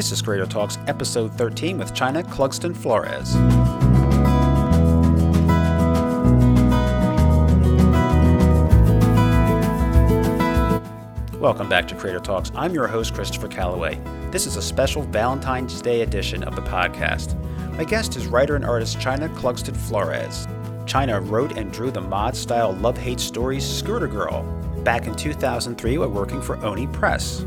This is Creator Talks, episode 13 with China Clugston Flores. Welcome back to Creator Talks. I'm your host, Christopher Calloway. This is a special Valentine's Day edition of the podcast. My guest is writer and artist China Clugston Flores. China wrote and drew the mod style love hate story Scooter Girl back in 2003 while working for Oni Press.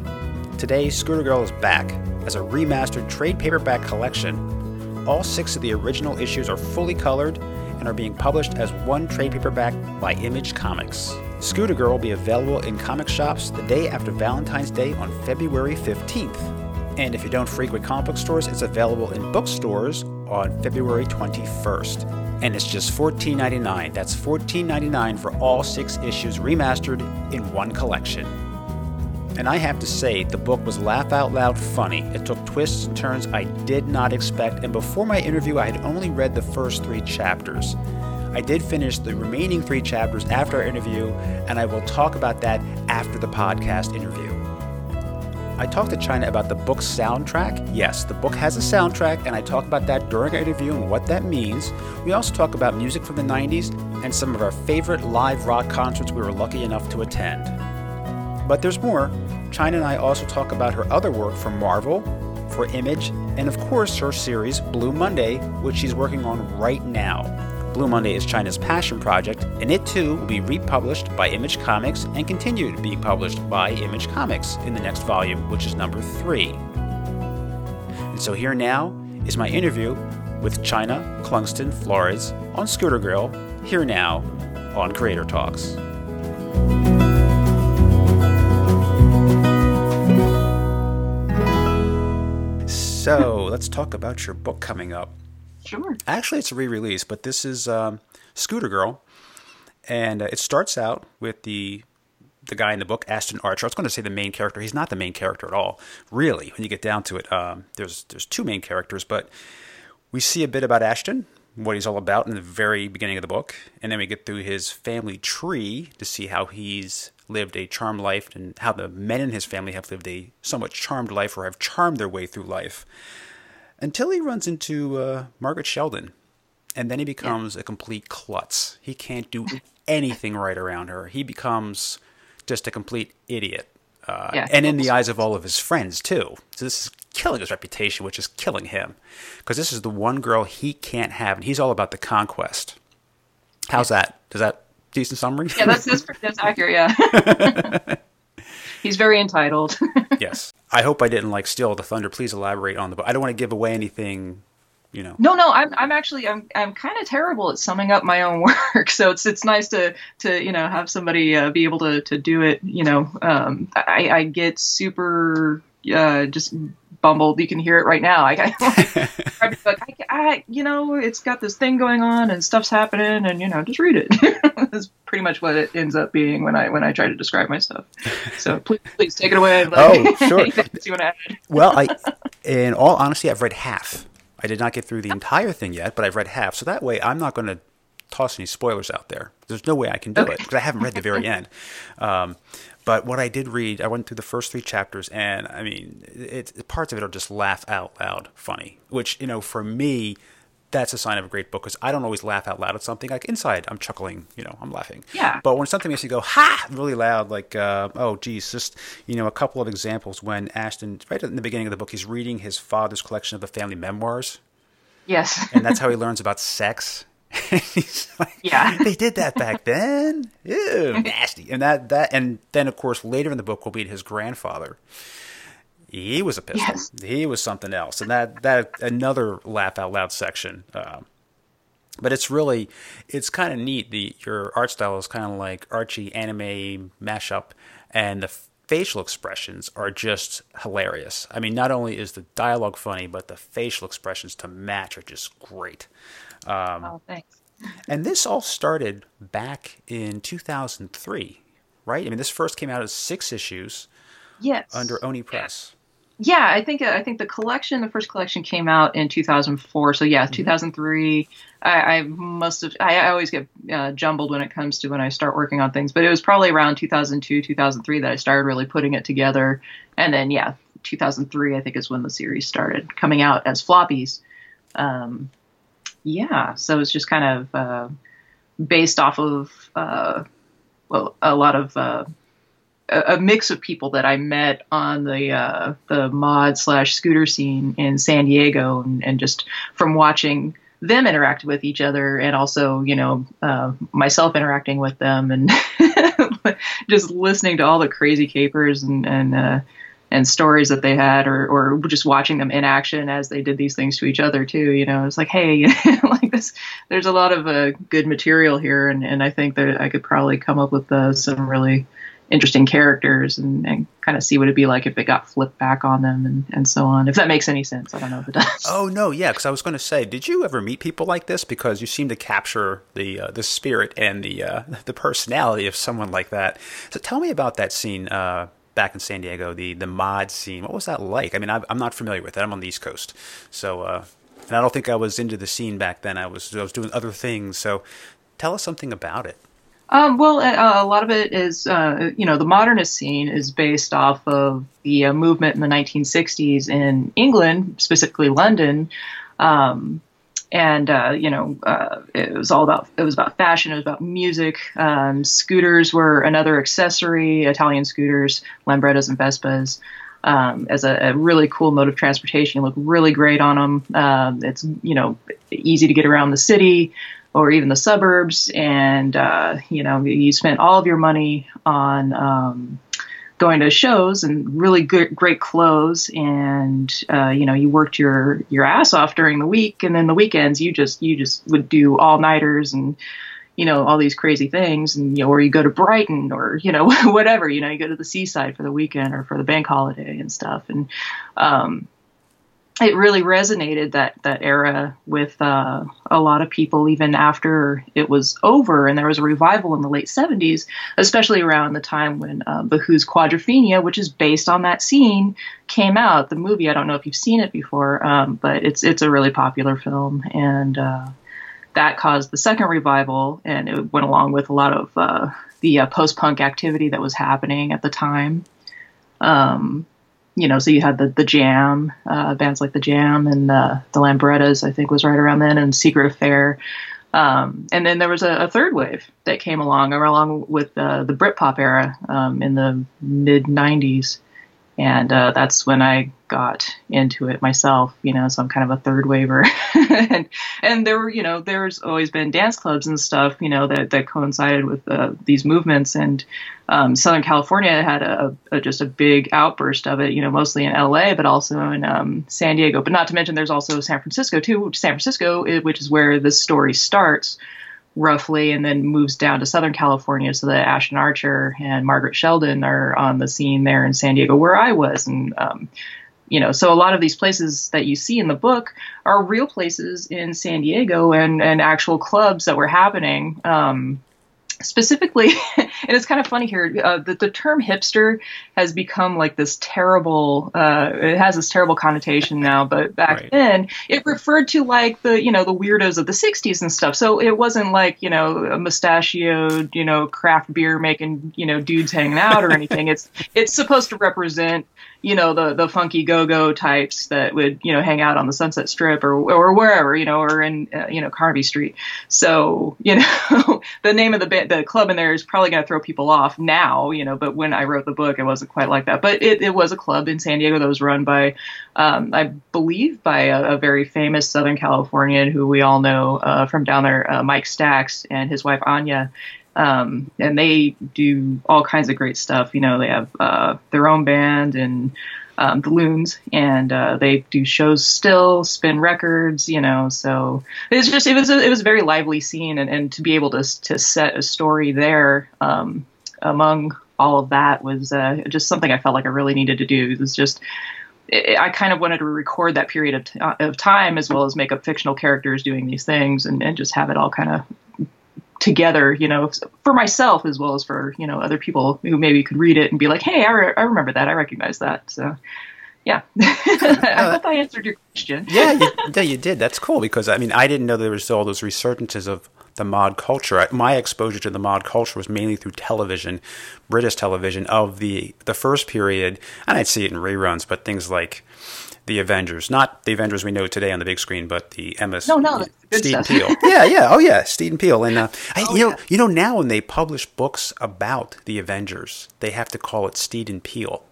Today, Scooter Girl is back as a remastered trade paperback collection. All six of the original issues are fully colored and are being published as one trade paperback by Image Comics. Scooter Girl will be available in comic shops the day after Valentine's Day on February 15th. And if you don't frequent comic book stores, it's available in bookstores on February 21st and it's just $14.99. That's $14.99 for all six issues remastered in one collection. And I have to say, the book was laugh out loud funny. It took twists and turns I did not expect, and before my interview, I had only read the first three chapters. I did finish the remaining three chapters after our interview, and I will talk about that after the podcast interview. I talked to China about the book's soundtrack. Yes, the book has a soundtrack, and I talk about that during our interview and what that means. We also talk about music from the 90s and some of our favorite live rock concerts we were lucky enough to attend. But there's more. China and I also talk about her other work for Marvel, for Image, and of course her series Blue Monday, which she's working on right now. Blue Monday is China's passion project, and it too will be republished by Image Comics and continued being published by Image Comics in the next volume, which is number three. And so here now is my interview with China Clugston Flores on Scooter Girl, here now on Creator Talks. So let's talk about your book coming up. Sure. Actually, it's a re-release, but this is um, Scooter Girl, and uh, it starts out with the the guy in the book, Ashton Archer. I was going to say the main character. He's not the main character at all, really. When you get down to it, um, there's there's two main characters, but we see a bit about Ashton, what he's all about in the very beginning of the book, and then we get through his family tree to see how he's lived a charmed life and how the men in his family have lived a somewhat charmed life or have charmed their way through life until he runs into uh, Margaret Sheldon. And then he becomes yeah. a complete klutz. He can't do anything right around her. He becomes just a complete idiot. Uh, yeah, and in the eyes of all of his friends, too. So this is killing his reputation, which is killing him. Because this is the one girl he can't have, and he's all about the conquest. How's yeah. that? Does that decent summary? Yeah, that's, that's, that's accurate, yeah. he's very entitled. yes. I hope I didn't like steal the thunder. Please elaborate on the book. I don't want to give away anything, you know. No, no, I'm I'm actually I'm I'm kind of terrible at summing up my own work. So it's it's nice to to you know have somebody uh, be able to to do it. You know, um, I I get super uh, just bumbled. You can hear it right now. I, I, like, I, I, you know, it's got this thing going on and stuff's happening, and you know, just read it. That's pretty much what it ends up being when I when I try to describe my stuff. So please, please take it away. oh, sure. you want to add? well, I, in all honesty, I've read half. I did not get through the entire thing yet, but I've read half. So that way, I'm not going to toss any spoilers out there. There's no way I can do okay. it because I haven't read the very end. Um, but what I did read, I went through the first three chapters, and I mean, it, it, parts of it are just laugh out loud funny. Which you know, for me, that's a sign of a great book because I don't always laugh out loud at something. Like inside, I'm chuckling, you know, I'm laughing. Yeah. But when something makes you go ha really loud, like uh, oh geez, just you know, a couple of examples when Ashton, right in the beginning of the book, he's reading his father's collection of the family memoirs. Yes. and that's how he learns about sex like, yeah, they did that back then. Ew, nasty. And that that and then of course later in the book will be his grandfather. He was a pistol. Yes. He was something else, and that that another laugh out loud section. Um, but it's really it's kind of neat. The your art style is kind of like Archie anime mashup, and the facial expressions are just hilarious. I mean, not only is the dialogue funny, but the facial expressions to match are just great. Um, oh, thanks. And this all started back in 2003, right? I mean, this first came out as six issues. Yes. Under Oni Press. Yeah, I think I think the collection, the first collection, came out in 2004. So yeah, mm-hmm. 2003. I, I, must have. I, I always get uh, jumbled when it comes to when I start working on things, but it was probably around 2002, 2003 that I started really putting it together. And then yeah, 2003, I think, is when the series started coming out as floppies. Um, yeah, so it's just kind of uh, based off of uh, well, a lot of a, mix of people that I met on the uh, the mod slash scooter scene in San Diego, and, and, just from watching them interact with each other, and also you know uh, myself interacting with them, and just listening to all the crazy capers and and uh, and stories that they had, or or just watching them in action as they did these things to each other too. You know, it's like, hey, like this. There's a lot of uh, good material here, and and I think that I could probably come up with uh, some really interesting characters and, and kind of see what it'd be like if it got flipped back on them and, and so on. If that makes any sense, I don't know if it does. Oh no, yeah, because I was going to say, did you ever meet people like this? Because you seem to capture the uh, the spirit and the uh, the personality of someone like that. So tell me about that scene. Uh, back in San Diego, the the mod scene. What was that like? I mean, i am not familiar with it. I'm on the East Coast, so uh, and I don't think I was into the scene back then. I was I was doing other things. So, tell us something about it. Um, well, uh, a lot of it is, uh, you know, the modernist scene is based off of the uh, movement in the 1960s in England, specifically London. Um, and uh, you know, uh, it was all about it was about fashion, it was about music. Um, scooters were another accessory, Italian scooters, Lambrettas and Vespas. Um, as a, a, really cool mode of transportation, you look really great on them. Um, it's you know easy to get around the city or even the suburbs, and uh, you know you spent all of your money on um, going to shows and really good, great clothes, and uh, you know you worked your your ass off during the week, and then the weekends you just you just would do all nighters and you know all these crazy things, and you know, or you go to Brighton or you know whatever, you know you go to the seaside for the weekend or for the bank holiday and stuff, and um, it really resonated that that era with uh, a lot of people even after it was over and there was a revival in the late 70s especially around the time when uh, Who's Quadrophenia which is based on that scene came out the movie. I don't know if you've seen it before um, but it's it's a really popular film and uh, that caused the second revival and it went along with a lot of uh, the uh, post-punk activity that was happening at the time. Um, you know, so you had the the Jam uh, bands like the Jam and the Lambrettas, I think was right around then, and Secret Affair. Um, and then there was a, a, third wave that came along, along with uh, the Britpop era um, in the mid '90s, and uh, that's when I got into it myself. You know, so I'm kind of a third waver, and and there were you know there's always been dance clubs and stuff you know that that coincided with uh, these movements, and um, Southern California had a, a, just a big outburst of it. You know, mostly in LA, but also in um, San Diego. But not to mention, there's also San Francisco too. San Francisco, which is where this story starts roughly, and then moves down to Southern California. So that Ashton Archer and Margaret Sheldon are on the scene there in San Diego, where I was, and um, you know, so a lot of these places that you see in the book are real places in San Diego and and actual clubs that were happening. Um, specifically, and it's kind of funny here uh, that the term hipster has become like this terrible. Uh, it has this terrible connotation now, but back right. then it referred to like the you know the weirdos of the '60s and stuff. So it wasn't like you know a mustachioed you know craft beer making you know dudes hanging out or anything. it's it's supposed to represent you know the the funky go-go types that would you know hang out on the Sunset Strip or or wherever you know or in uh, you know Carnaby Street. So you know the name of the the club in there is probably going to throw people off now, you know. But when I wrote the book, it wasn't quite like that. But it, it was a club in San Diego that was run by, um, I believe, by a, a, very famous Southern Californian who we all know uh, from down there, uh, Mike Stax and his wife Anya um, and they do all kinds of great stuff. You know, they have uh, their own band and um, the Loons, and uh, they do shows still, spin records. You know, so it's just it was a, it was a very lively scene, and, and to be able to to set a story there um, among all of that was uh, just something I felt like I really needed to do. It was just I kind of wanted to record that period of, t- of time as well as make up fictional characters doing these things and, and just have it all kind of together, you know, for myself as well as for, you know, other people who maybe could read it and be like, hey, I, re- I remember that. I recognize that. So, yeah. I uh, hope I answered your question. yeah, you, yeah, you did. That's cool because, I mean, I didn't know there was all those resurgences of the mod culture. My exposure to the mod culture was mainly through television, British television of the the first period, and I'd see it in reruns. But things like the Avengers, not the Avengers we know today on the big screen, but the Emma no, no, Steed Peel. yeah, yeah, oh yeah, Steed and Peel. And uh, I, oh, you know, yeah. you know, now when they publish books about the Avengers, they have to call it Steed and Peel.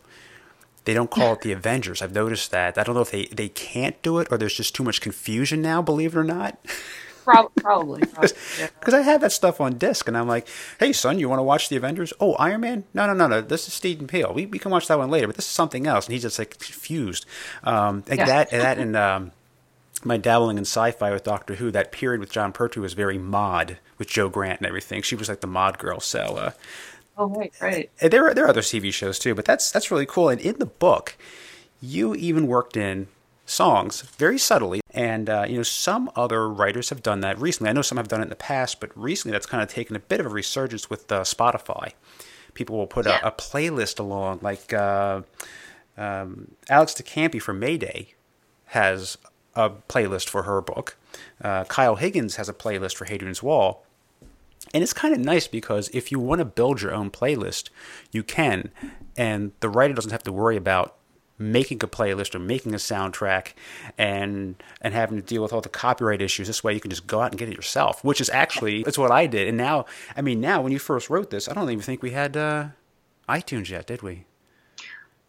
They don't call it the Avengers. I've noticed that. I don't know if they, they can't do it or there's just too much confusion now, believe it or not. probably. Because yeah. I have that stuff on disc, and I'm like, hey, son, you want to watch the Avengers? Oh, Iron Man? No, no, no, no. This is and Peel. We, we can watch that one later, but this is something else. And he's just like confused. Um, like yeah. that, that, and um, my dabbling in sci-fi with Doctor Who, that period with Jon Pertwee was very mod with Jo Grant and everything. She was like the mod girl. So, uh, oh right, right. There are there are other TV shows too, but that's that's really cool. And in the book, you even worked in songs very subtly. And, uh, you know, some other writers have done that recently. I know some have done it in the past, but recently that's kind of taken a bit of a resurgence with uh, Spotify. People will put yeah. a, a, playlist along, like uh, um, Alex de Campi from Mayday has a playlist for her book. Uh, Kyle Higgins has a playlist for Hadrian's Wall. And it's kind of nice because if you want to build your own playlist, you can. And the writer doesn't have to worry about making a playlist or making a soundtrack and and having to deal with all the copyright issues this way you can just go out and get it yourself which is actually that's what i did and now i mean now when you first wrote this i don't even think we had uh, itunes yet did we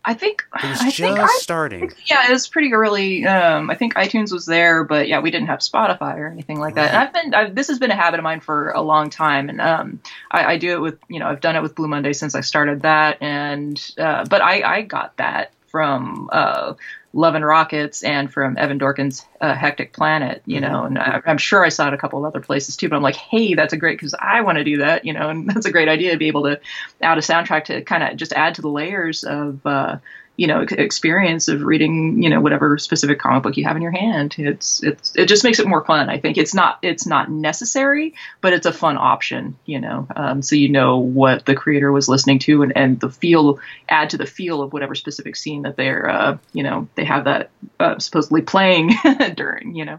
I think it was I just think I, starting. Yeah, it was pretty early. Um, I think iTunes was there, but yeah, we didn't have Spotify or anything like that. And I've been I've, this has been a habit of mine for a long time, and um, I, I, do it with you know I've done it with Blue Monday since I started that, and uh, but I I got that from uh, Love and Rockets and from Evan Dorkin's uh, Hectic Planet, you know, and I, am sure I saw it a couple of other places too. But I'm like, hey, that's a great because I want to do that, you know, and that's a great idea to be able to add a soundtrack to kind of just add to the layers of uh, you know experience of reading you know whatever specific comic book you have in your hand it's it's it just makes it more fun i think it's not it's not necessary but it's a fun option you know um, so you know what the creator was listening to and, and the feel add to the feel of whatever specific scene that they're uh, you know they have that uh, supposedly playing during you know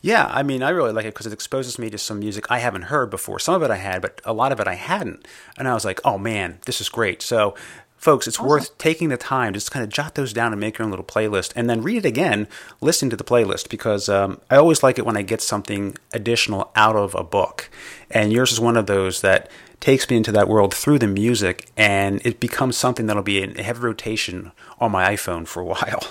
yeah, I mean, I really like it because it exposes me to some music I haven't heard before. Some of it I had, but a lot of it I hadn't. And I was like, oh man, this is great. So folks, it's awesome. worth taking the time to just kind of jot those down and make your own little playlist, and then read it again, listen to the playlist because um, I always like it when I get something additional out of a book, and yours is one of those that takes me into that world through the music, and it becomes something that'll be in heavy rotation on my iPhone for a while.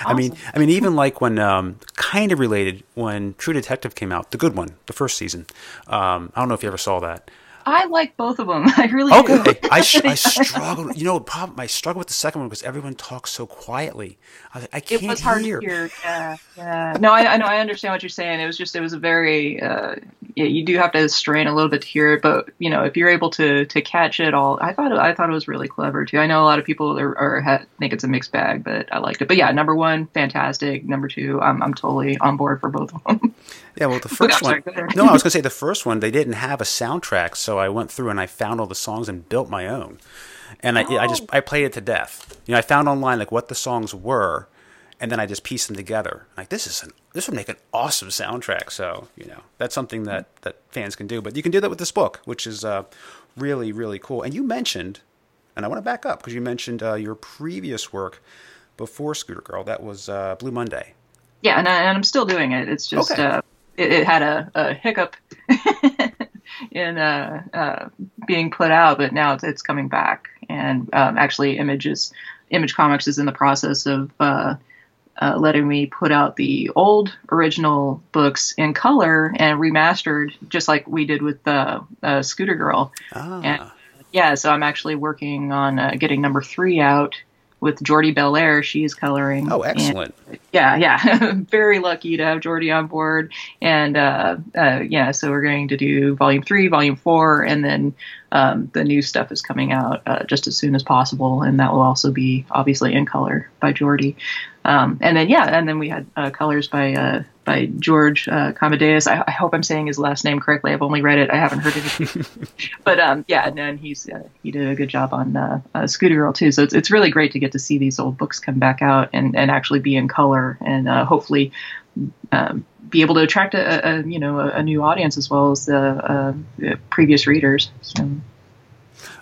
Awesome. I mean, I mean, even like when um, kind of related when True Detective came out, the good one, the first season. Um, I don't know if you ever saw that. I like both of them. I really okay. do. I, I struggled. You know, problem. I struggled with the second one because everyone talks so quietly. I, I can't It was hard hear. to hear. Yeah, yeah. No, I, I know. I understand what you're saying. It was just. It was a very. Uh, yeah, you do have to strain a little bit to hear it, but you know, if you're able to to catch it all, I thought. I thought it was really clever too. I know a lot of people are, are ha, think it's a mixed bag, but I liked it. But yeah, number one, fantastic. Number two, I'm I'm totally on board for both of them. Yeah, well, the first one. no, I was gonna say the first one. They didn't have a soundtrack, so I went through and I found all the songs and built my own. And I, oh. I just I played it to death. You know, I found online like what the songs were, and then I just pieced them together. Like this is an, this would make an awesome soundtrack. So you know, that's something that that fans can do. But you can do that with this book, which is uh, really really cool. And you mentioned, and I want to back up because you mentioned uh, your previous work before Scooter Girl. That was uh, Blue Monday. Yeah, and, I, and I'm still doing it. It's just. Okay uh, it, it had a, a hiccup in uh, uh, being put out, but now it's, it's coming back. And um, actually, Images Image Comics is in the process of uh, uh, letting me put out the old original books in color and remastered, just like we did with uh, Scooter Girl. Ah. And, yeah, so I'm actually working on uh, getting number three out with Jordie Bellaire. She's coloring. Oh, excellent. And, yeah, yeah. Very lucky to have Jordie on board. And uh, uh, yeah, so we're going to do volume three, volume four, and then um, the new stuff is coming out uh, just as soon as possible. And that will also be obviously in color by Jordie. Um, and then, yeah, and then we had uh, colors by uh, by George uh. I, I, hope I'm saying his last name correctly. I've only read it. I haven't heard it. but um, yeah, and then he's uh, he did a good job on uh, uh, Scooter Girl too. So it's it's really great to get to see these old books come back out and, and actually be in color and uh, hopefully um, be able to attract a, a you know a, a, new audience as well as the uh, previous readers. So.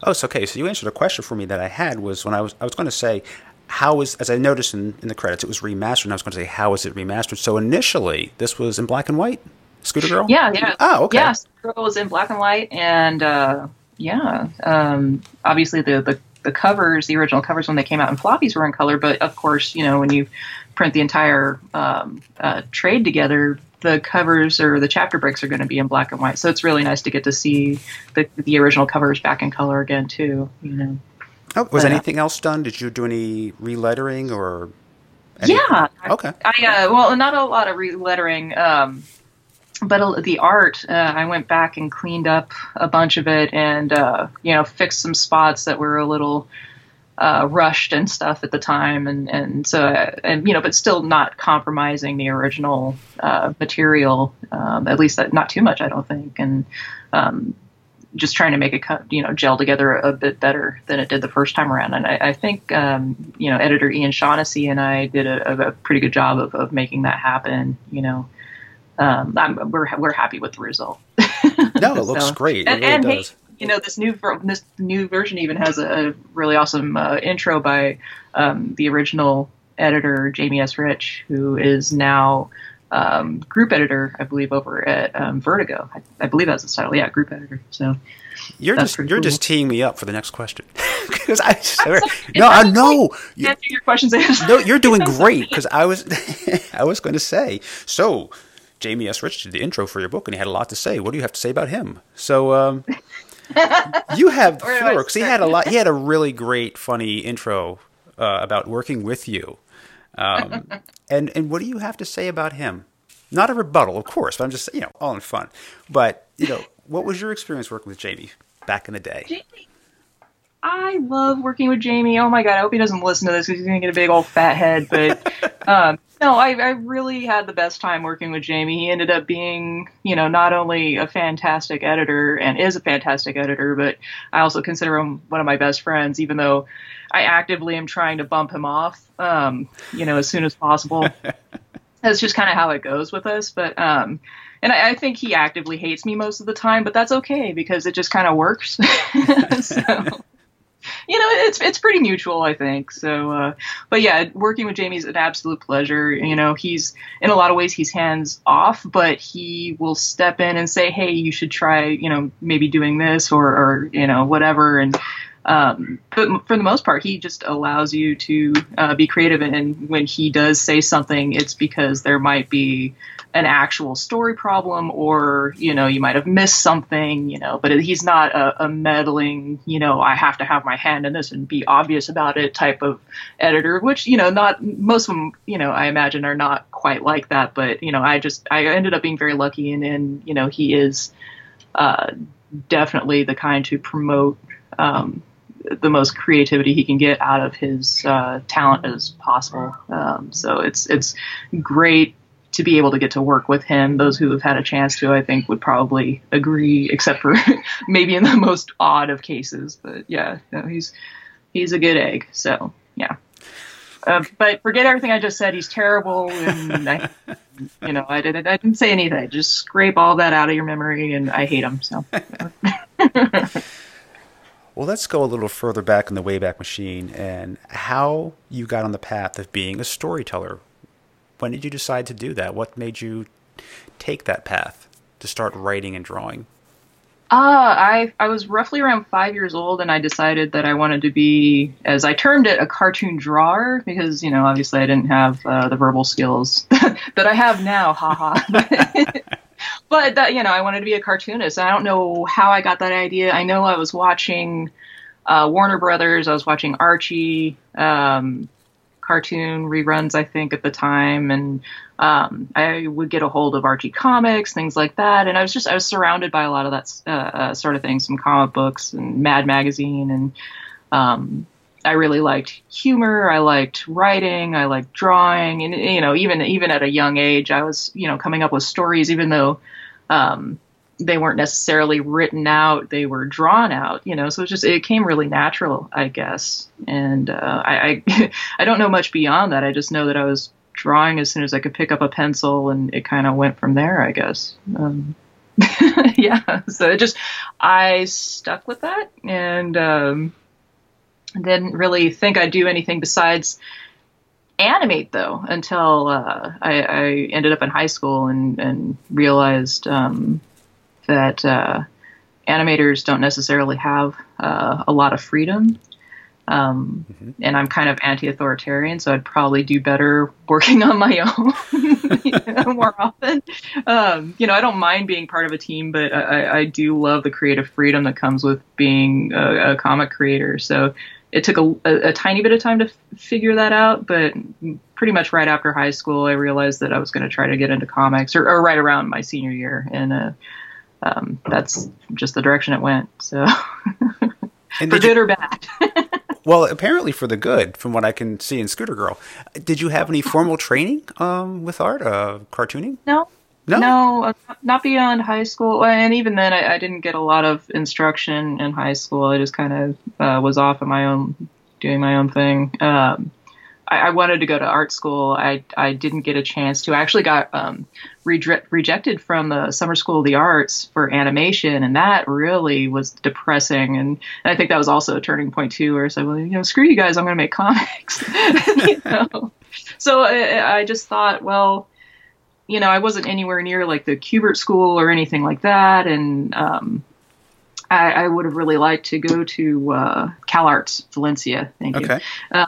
Oh, so okay. So you answered a question for me that I had was when I was I was going to say how is as I noticed in, in the credits it was remastered. and I was going to say how is it remastered? So initially this was in black and white. Scooter Girl. Yeah, yeah. Oh, okay. Yeah, Scooter Girl was in black and white, and uh, yeah, um, obviously the, the the covers, the original covers when they came out in floppies were in color, but of course, you know when you print the entire um, uh, trade together, the covers or the chapter breaks are going to be in black and white. So it's really nice to get to see the the original covers back in color again too. You know. Oh, was but, uh, anything else done? Did you do any relettering or? Anything? Yeah. Okay. I, I uh, well, not a lot of relettering. Um, but the art, uh, I went back and cleaned up a bunch of it, and uh, you know, fixed some spots that were a little uh, rushed and stuff at the time, and and so and you know, but still not compromising the original uh, material, um, at least not too much, I don't think, and um, just trying to make it you know gel together a bit better than it did the first time around. And I, I think um, you know editor Ian Shaughnessy and I did a, a pretty good job of, of making that happen. You know, um, we're we're happy with the result. no, it looks so, great. It and, really and does. Hey, you know this new this new version even has a, really awesome uh, intro by um, the original editor Jamie S. Rich, who is now um, group editor, I believe, over at um, Vertigo. I, I, believe that's the title. Yeah, group editor. So you're just you're cool. just teeing me up for the next question because I no I know you, answer your questions. no, you're doing great because I was I was going to say so. Jamie S. Rich did the intro for your book, and he had a lot to say. What do you have to say about him? So, um, you have floor because he had a lot. He had a really great, funny intro uh, about working with you. Um, and and what do you have to say about him? Not a rebuttal, of course, but I'm just you know all in fun. But you know, what was your experience working with Jamie back in the day? Jamie, I love working with Jamie. Oh my god, I hope he doesn't listen to this because he's gonna get a big old fat head. But um, no, I, I really had the best time working with Jamie. He ended up being, you know, not only a fantastic editor and is a fantastic editor, but I also consider him one of my best friends, even though I actively am trying to bump him off, um, you know, as soon as possible. that's just kind of how it goes with us. But, um, and I, I, think he actively hates me most of the time, but that's okay because it just kind of works. so you know, it's it's pretty mutual, I think. So, uh, but yeah, working with Jamie's an absolute pleasure. You know, he's in a lot of ways he's hands off, but he will step in and say, "Hey, you should try, you know, maybe doing this or, or you know, whatever." And um, but for the most part, he just allows you to uh, be creative. And when he does say something, it's because there might be an actual story problem or you know you might have missed something you know but he's not a, a, meddling you know i have to have my hand in this and be obvious about it type of editor which you know not most of them you know i imagine are not quite like that but you know i just i ended up being very lucky and and you know he is uh, definitely the kind to promote um, the most creativity he can get out of his uh, talent as possible. Um, so it's it's great to be able to get to work with him, those who have had a chance to, I think, would probably agree, except for maybe in the most odd of cases. But yeah, no, he's he's a good egg. So yeah. Uh, but forget everything I just said. He's terrible, and I, you know, I didn't. I didn't say anything. Just scrape all that out of your memory, and I hate him. So. well, let's go a little further back in the Wayback Machine and how you got on the path of being a storyteller when did you decide to do that? What made you take that path to start writing and drawing? Uh, I I was roughly around five years old, and I decided that I wanted to be, as I termed it, a cartoon drawer because you know obviously I didn't have uh, the verbal skills that I have now. Haha. but that you know I wanted to be a cartoonist. I don't know how I got that idea. I know I was watching uh, Warner Brothers. I was watching Archie. Um, cartoon reruns, I think, at the time, and um, I would get a hold of Archie comics, things like that, and I was just I was surrounded by a lot of that uh, uh, sort of thing, some comic books and Mad Magazine, and um, I really liked humor, I liked writing, I liked drawing, and you know, even even at a young age, I was you know coming up with stories, even though. Um, they weren't necessarily written out; they were drawn out. You know, so it just it came really natural, I guess. And uh, I, I I don't know much beyond that. I just know that I was drawing as soon as I could pick up a pencil, and it kind of went from there, I guess. Um, yeah, so it just I stuck with that and um, didn't really think I'd do anything besides animate though until uh, I, I, ended up in high school and, and realized um, that uh, animators don't necessarily have uh, a lot of freedom um, mm-hmm. And I'm kind of anti-authoritarian, so I'd probably do better working on my own you know, more often. Um, you know, I don't mind being part of a team, but I, I do love the creative freedom that comes with being a, a comic creator. So it took a, a, a, tiny bit of time to f- figure that out, but pretty much right after high school, I realized that I was going to try to get into comics, or, or, right around my senior year, and uh, um, that's just the direction it went. So, for good you- or bad. Well, apparently for the good, from what I can see in Scooter Girl. Did you have any formal training um, with art, uh, cartooning? No. No, no, not beyond high school. And even then, I, I, didn't get a lot of instruction in high school. I just kind of uh, was off on my own, doing my own thing. Um, I, I, wanted to go to art school. I, I didn't get a chance to. I actually got um, re- rejected from the Summer School of the Arts for animation, and that really was depressing. And, and I think that was also a turning point too, where I said, "Well, you know, screw you guys, I'm going to make comics." you know? So I, I just thought, well, you know, I wasn't anywhere near like the Kubert School or anything like that, and um, I, I, would have really liked to go to uh, CalArts Valencia. Thank you. Uh,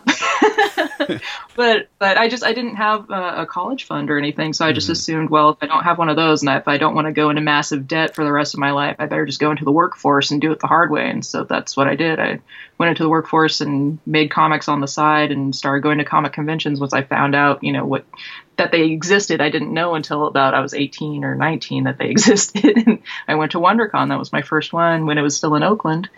but but I just I didn't have a, a college fund or anything, so I just mm-hmm. assumed well if I don't have one of those and if I don't want to go into massive debt for the rest of my life, I better just go into the workforce and do it the hard way. And so that's what I did. I went into the workforce and made comics on the side and started going to comic conventions once I found out you know what that they existed. I didn't know until about I was 18 or 19 that they existed. and I went to WonderCon. That was my first one when it was still in Oakland.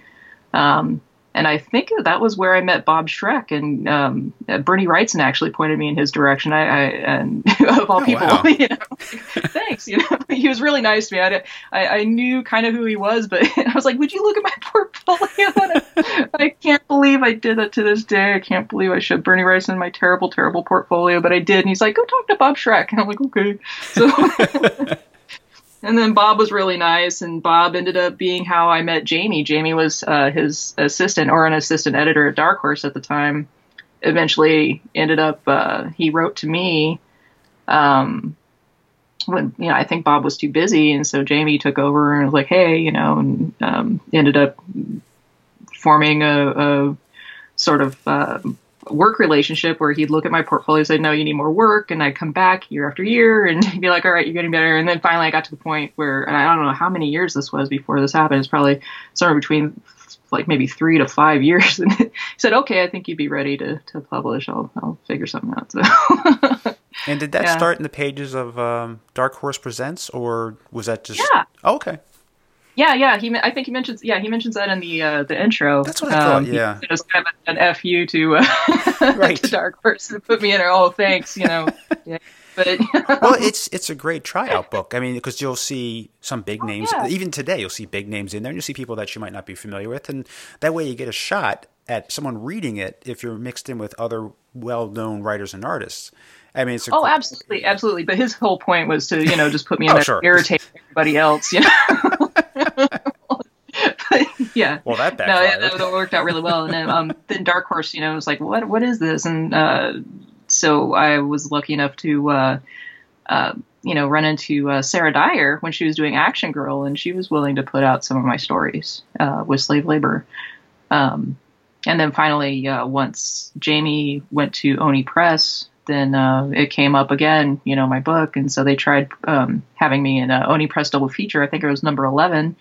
Um, and I think that was where I met Bob Schreck and um, Bernie Wrightson actually pointed me in his direction. I, I and of all oh, people, wow. you know, thanks. You know, he was really nice to me. I, I, I, knew kind of who he was, but I was like, "Would you look at my portfolio?" I can't believe I did that to this day. I can't believe I showed Bernie Wrightson my terrible, terrible portfolio, but I did. And he's like, "Go talk to Bob Schreck," and I'm like, "Okay." So. And then Bob was really nice, and Bob ended up being how I met Jamie. Jamie was uh, his assistant or an assistant editor at Dark Horse at the time. Eventually, ended up uh, he wrote to me. Um, when you know, I think Bob was too busy, and so Jamie took over and was like, "Hey, you know," and um, ended up forming a, a sort of uh, work relationship where he'd look at my portfolio and say, no, you need more work. And I'd come back year after year and he'd be like, all right, you're getting better. And then finally I got to the point where, and I don't know how many years this was before this happened. It's probably somewhere between like maybe three to five years. And he said, okay, I think you'd be ready to, to publish. I'll, I'll figure something out. So. and did that yeah. start in the pages of um, Dark Horse Presents or was that just? Yeah. Oh, okay. Yeah, yeah. He, I think he mentions, yeah, he mentions that in the uh, the intro. That's what I thought. Um, yeah, just kind of an fu to, uh, right. to Dark to put me in there. Oh, thanks. You know. yeah. But well, it's it's a great tryout book. I mean, because you'll see some big oh, names. Oh, yeah. Even today, you'll see big names in there, and you'll see people that you might not be familiar with, and that way you get a shot at someone reading it if you're mixed in with other well-known writers and artists. I mean, oh, absolutely, absolutely. But his whole point was to, you know, just put me in oh, there, sure. irritate everybody else, you know. yeah. Well, that no, yeah, that, that, worked out really well. And then, um, then Dark Horse, you know, was like, what, what is this? And uh, so I was lucky enough to, uh, uh, you know, run into uh, Sarah Dyer when she was doing Action Girl, and she was willing to put out some of my stories uh, with slave labor. Um, and then finally, uh, once Jamie went to Oni Press, then uh, it came up again, you know, my book, and so they tried um, having me in a Oni Press double feature. I think it was number eleven,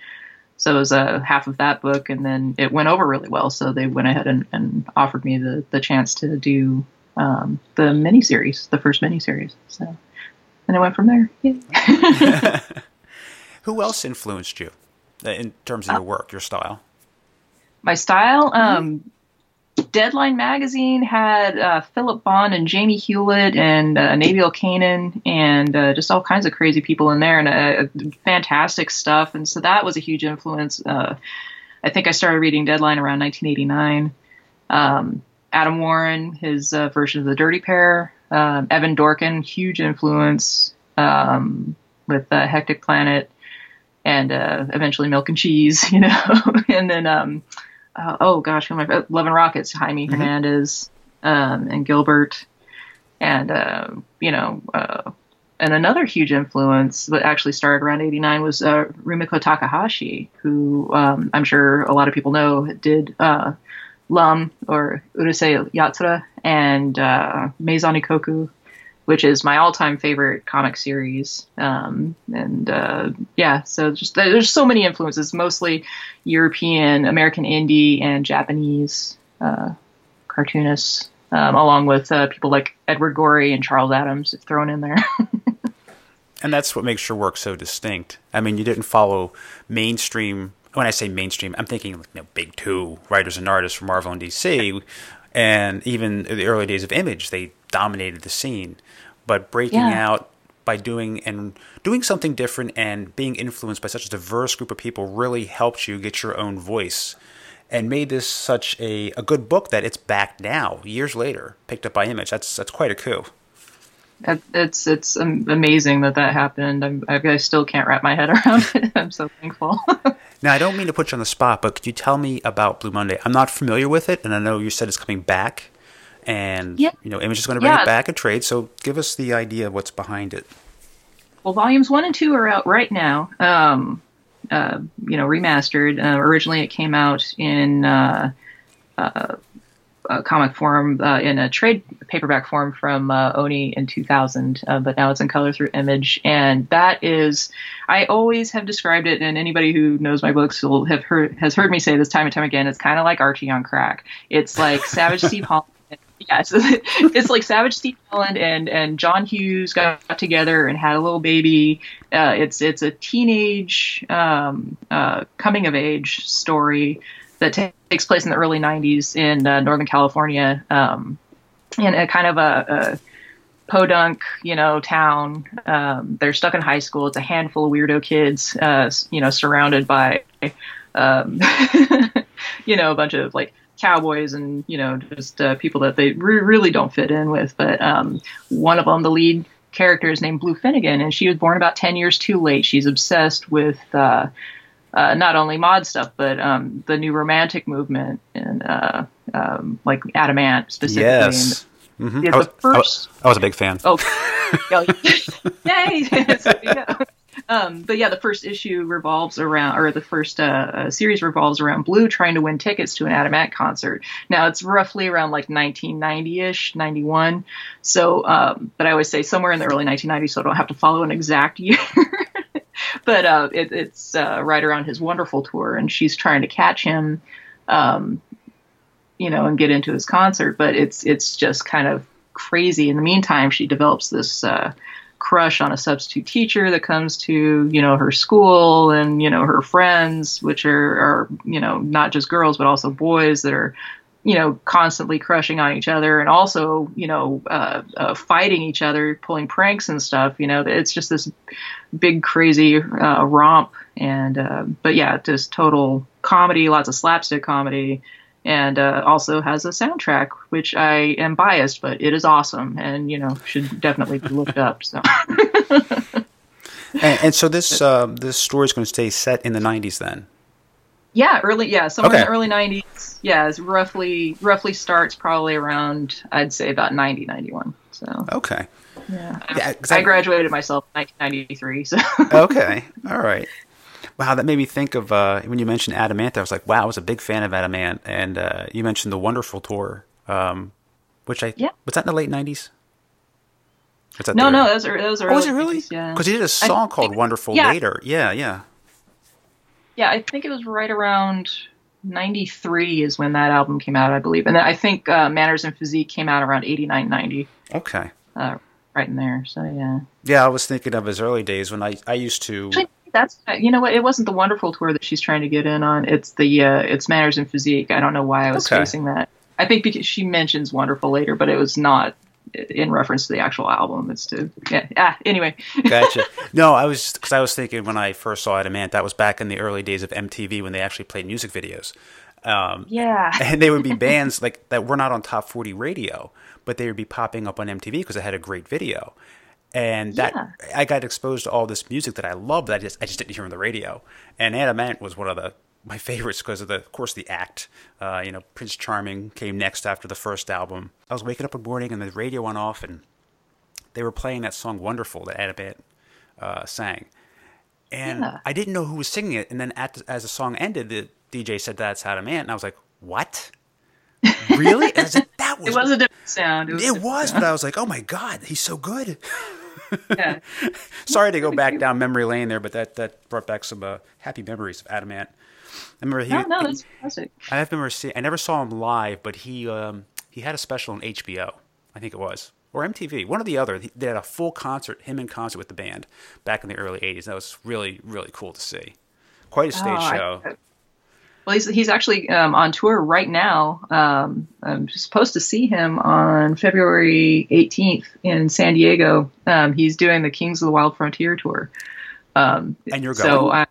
so it was a uh, half of that book, and then it went over really well. So they went ahead and, and offered me the the chance to do um, the miniseries, the first miniseries. So, and it went from there. Yeah. Who else influenced you uh, in terms of your work, your style? My style, um, Deadline magazine had uh, Philip Bond and Jamie Hewlett and uh, Nabiel Kanan and uh, just all kinds of crazy people in there and uh, fantastic stuff. And so that was a huge influence. Uh, I think I started reading Deadline around 1989. Um, Adam Warren, his uh, version of the Dirty Pair, Um, Evan Dorkin, huge influence um, with uh, Hectic Planet and uh, eventually Milk and Cheese, you know. and then, um, uh, oh gosh, who am I? Love and Rockets, Jaime mm-hmm. Hernandez um, and Gilbert. And, uh, you know, uh, and another huge influence that actually started around 89 was uh, Rumiko Takahashi, who um, I'm sure a lot of people know did uh, Lum or Urusei Yatsura and uh, Maison Ikkoku, which is my all-time favorite comic series. Um, and uh, yeah, so just there's so many influences, mostly European, American indie, and Japanese uh, cartoonists um, along with uh, people like Edward Gorey and Charles Addams thrown in there. and that's what makes your work so distinct. I mean, you didn't follow mainstream. When I say mainstream, I'm thinking you know, big two writers and artists from Marvel and DC, and even the early days of Image, they dominated the scene. But breaking yeah. out by doing and doing something different and being influenced by such a diverse group of people really helped you get your own voice and made this such a, a good book that it's back now, years later, picked up by Image. That's that's quite a coup. It's it's amazing that that happened. I'm, I still can't wrap my head around it. I'm so thankful. now, I don't mean to put you on the spot, but could you tell me about Blue Monday? I'm not familiar with it, and I know you said it's coming back, and you know Image is going to bring yeah. it back a trade. So, give us the idea of what's behind it. Well, volumes one and two are out right now. Um, uh, you know, remastered. Uh, originally, it came out in uh, uh comic form uh, in a trade paperback form from Oni in 2000, but now it's in color through Image, and that is, I always have described it, and anybody who knows my books will have heard has heard me say this time and time again. It's kind of like Archie on crack. It's like Savage Steve Holland yeah, it's, it's like Savage Steve Holland and and John Hughes got together and had a little baby. Uh, it's it's a teenage um, uh, coming of age story that t- takes place in the early '90s in uh, Northern California, um, in a kind of a, a podunk, you know, town. Um, they're stuck in high school. It's a handful of weirdo kids, uh, you know, surrounded by, um, you know, a bunch of like cowboys and you know just uh, people that they re- really don't fit in with. But um, one of them, the lead character, is named Blue Finnegan, and she was born about ten years too late. She's obsessed with. Uh, uh, not only mod stuff, but um, the new romantic movement and uh, um, like Adam Ant specifically. Yes. Mm-hmm. Yeah, I, was, first... I, was, a big fan. Oh, yay! so, yeah. Um, but yeah, the first issue revolves around, or the first uh, uh, series revolves around Blue trying to win tickets to an Adam Ant concert. Now it's roughly around like 1990-ish, 91. So, um, but I always say somewhere in the early 1990s, so I don't have to follow an exact year. but uh, it, it's uh, right around his wonderful tour, and she's trying to catch him, um, you know, and get into his concert. But it's it's just kind of crazy. In the meantime, she develops this uh, crush on a substitute teacher that comes to you know her school and you know her friends which are, are you know not just girls but also boys that are you know constantly crushing on each other and also you know uh, uh, fighting each other pulling pranks and stuff you know it's just this big crazy uh, romp. And uh, but yeah just total comedy lots of slapstick comedy and uh, also has a soundtrack, which I am biased, but it is awesome, and you know should definitely be looked up. So. and, and, so this uh, this story is going to stay set in the '90s then. Yeah, early. Yeah, somewhere okay. in the early '90s. Yeah, it's roughly roughly starts probably around I'd say about 90, 91. So. Okay. Yeah. yeah I, I, graduated myself in 1993. So. okay. All right. Wow, that made me think of uh, when you mentioned Adam Ant. I was like, wow, I was a big fan of Adam Ant, and uh, you mentioned the Wonderful tour, um, which I yeah was that in the late nineties. No, no, those are those are. Oh, was it really? Yeah, because he did a song called think, "Wonderful" yeah. later. Yeah, yeah. Yeah, I think it was right around 93 is when that album came out, I believe. And then I think uh, Manners and Physique came out around 89, 90. Okay. Uh, right in there. So, yeah. Yeah, I was thinking of his early days when I, I used to. Actually, that's you know what it wasn't the wonderful tour that she's trying to get in on. It's the uh, it's manners and physique. I don't know why i was okay. facing that. I think because she mentions wonderful later but it was not in reference to the actual album. It's to yeah ah, anyway. Gotcha. No i was because i was thinking when i first saw Adam Ant that was back in the early days of mtv when they actually played music videos. Um, yeah. and they would be bands like that were not on top 40 radio but they would be popping up on MTV because it had a great video. And that Yeah. I got exposed to all this music that I loved that I just I just didn't hear on the radio. And Adam Ant was one of the my favorites because of the of course the act. Uh, you know, Prince Charming came next after the first album. I was waking up one morning and the radio went off and they were playing that song "Wonderful" that Adam Ant uh, sang, and Yeah. I didn't know who was singing it. And then at, as the song ended, the DJ said that's Adam Ant, and I was like, "What? Really?" And I said, "That was It was a different sound. It was, it was," sound. but I was like, "Oh my god, he's so good." Yeah. Sorry to go back down memory lane there, but that that brought back some uh, happy memories of Adam Ant. I remember he. No, no, that's fantastic. I remember see. I never saw him live, but he um, he had a special on HBO. I think it was or MTV, one or the other. They had a full concert, him in concert with the band back in the early '80s. That was really really cool to see. Quite a stage Oh, I- show. Well, he's he's actually um, on tour right now. Um, I'm supposed to see him on February 18th in San Diego. Um, he's doing the Kings of the Wild Frontier tour. Um, and you're so going. I,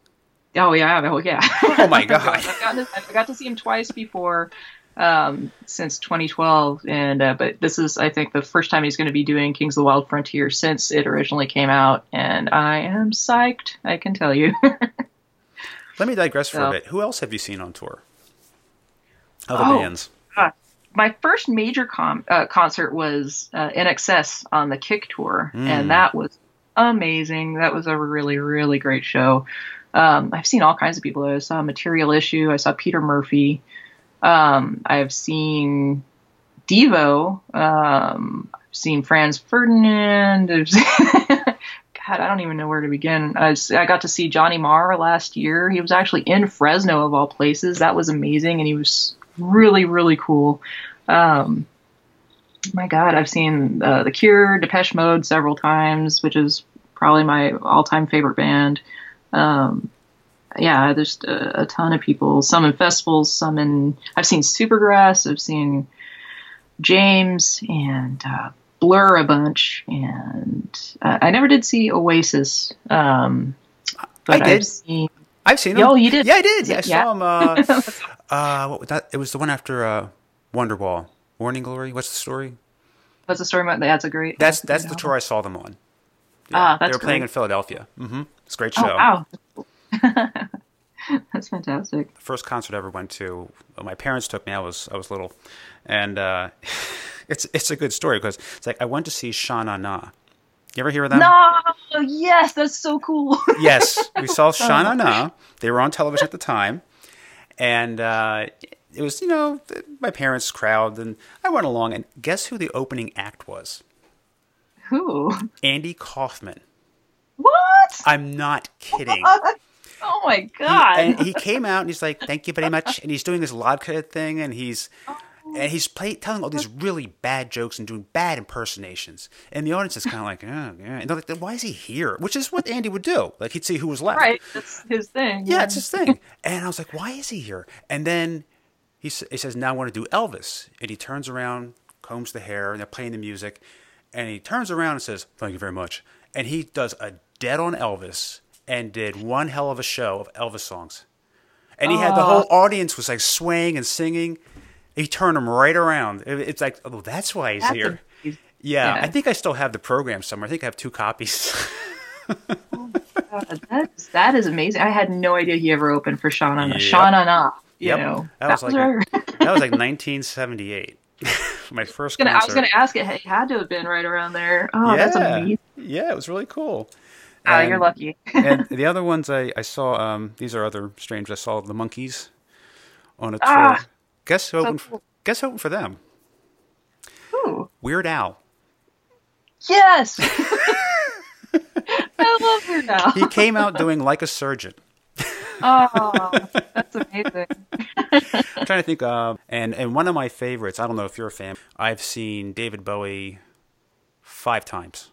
oh yeah, oh yeah. Oh, my God. I've gotten to, I've got to see him twice before um, since 2012, and uh, but this is I think the first time he's going to be doing Kings of the Wild Frontier since it originally came out, and I am psyched. I can tell you. Let me digress for a bit. Who else have you seen on tour? Other Oh. bands. my first major com- uh, concert was uh, INXS on the Kick tour, Mm. and that was amazing. That was a really, really great show. Um, I've seen all kinds of people. I saw Material Issue. I saw Peter Murphy. Um, I've seen Devo. Um, I've seen Franz Ferdinand. I've seen- God, I don't even know where to begin. I got to see Johnny Marr last year. He was actually in Fresno, of all places. That was amazing, and he was really, really cool. Um, my God, I've seen uh, The Cure, Depeche Mode several times, which is probably my all-time favorite band. Um, yeah, there's a, a ton of people. Some in festivals, some in. I've seen Supergrass. I've seen James and uh, Blur a bunch, and uh, I never did see Oasis. Um, but did. I've seen. I've seen them. Oh, you did? Yeah, I did. Yeah, I Yeah. saw him. Uh, uh, what was that? It was the one after uh, Wonderwall. Morning Glory. What's the story? What's the story about? That's a great. That's that's the album. tour I saw them on. Ah, they that's were playing great. in Philadelphia. Mm hmm It's a great Oh show. wow, that's fantastic. The first concert I ever went to, my parents took me. I was I was little, and uh, it's it's a good story because it's like I went to see Sha Na Na. You ever hear of them? No, yes, that's so cool. Yes, we saw Sha Na Na. They were on television at the time, and uh, it was you know my parents' crowd, and I went along. And guess who the opening act was? Who? Andy Kaufman. What? I'm not kidding. Oh my He- god. and he came out and he's like, "Thank you very much," and he's doing this vodka thing, and he's oh. and he's play, telling all these really bad jokes and doing bad impersonations, and the audience is kind of like, "Oh, yeah," and they're like, "Why is he here?" Which is what Andy would do. Like he'd see who was left. right, that's his thing. Yeah, it's his thing. And I was like, "Why is he here?" And then he he says, "Now I want to do Elvis," and he turns around, combs the hair, and they're playing the music, and he turns around and says, "Thank you very much," and he does a dead on Elvis and did one hell of a show of Elvis songs. And he had the whole audience was like swaying and singing. He turned them right around. It- It's like, oh, that's why he's That's here. amazing. Yeah, Yeah. I think I still have the program somewhere. I think I have two copies. Oh God, that's that is amazing. I had no idea he ever opened for Shauna. Yep. Shauna Na. You Yep. know, That was like her. that was like 1978. My first Gonna- I was concert. going to ask it. It had to have been right around there. Oh, that's amazing. Yeah, it was really cool. Oh, And- you're lucky. and the other ones I, I saw, um, these are other strange. I saw the Monkees on a tour. Ah, guess who opened? cool. Guess who opened for them? Ooh. Weird Al. Yes. I love her now. He came out doing like a surgeon. Oh, that's amazing. I'm trying to think. Uh, and and one of my favorites. I don't know if you're a fan. I've seen David Bowie five times.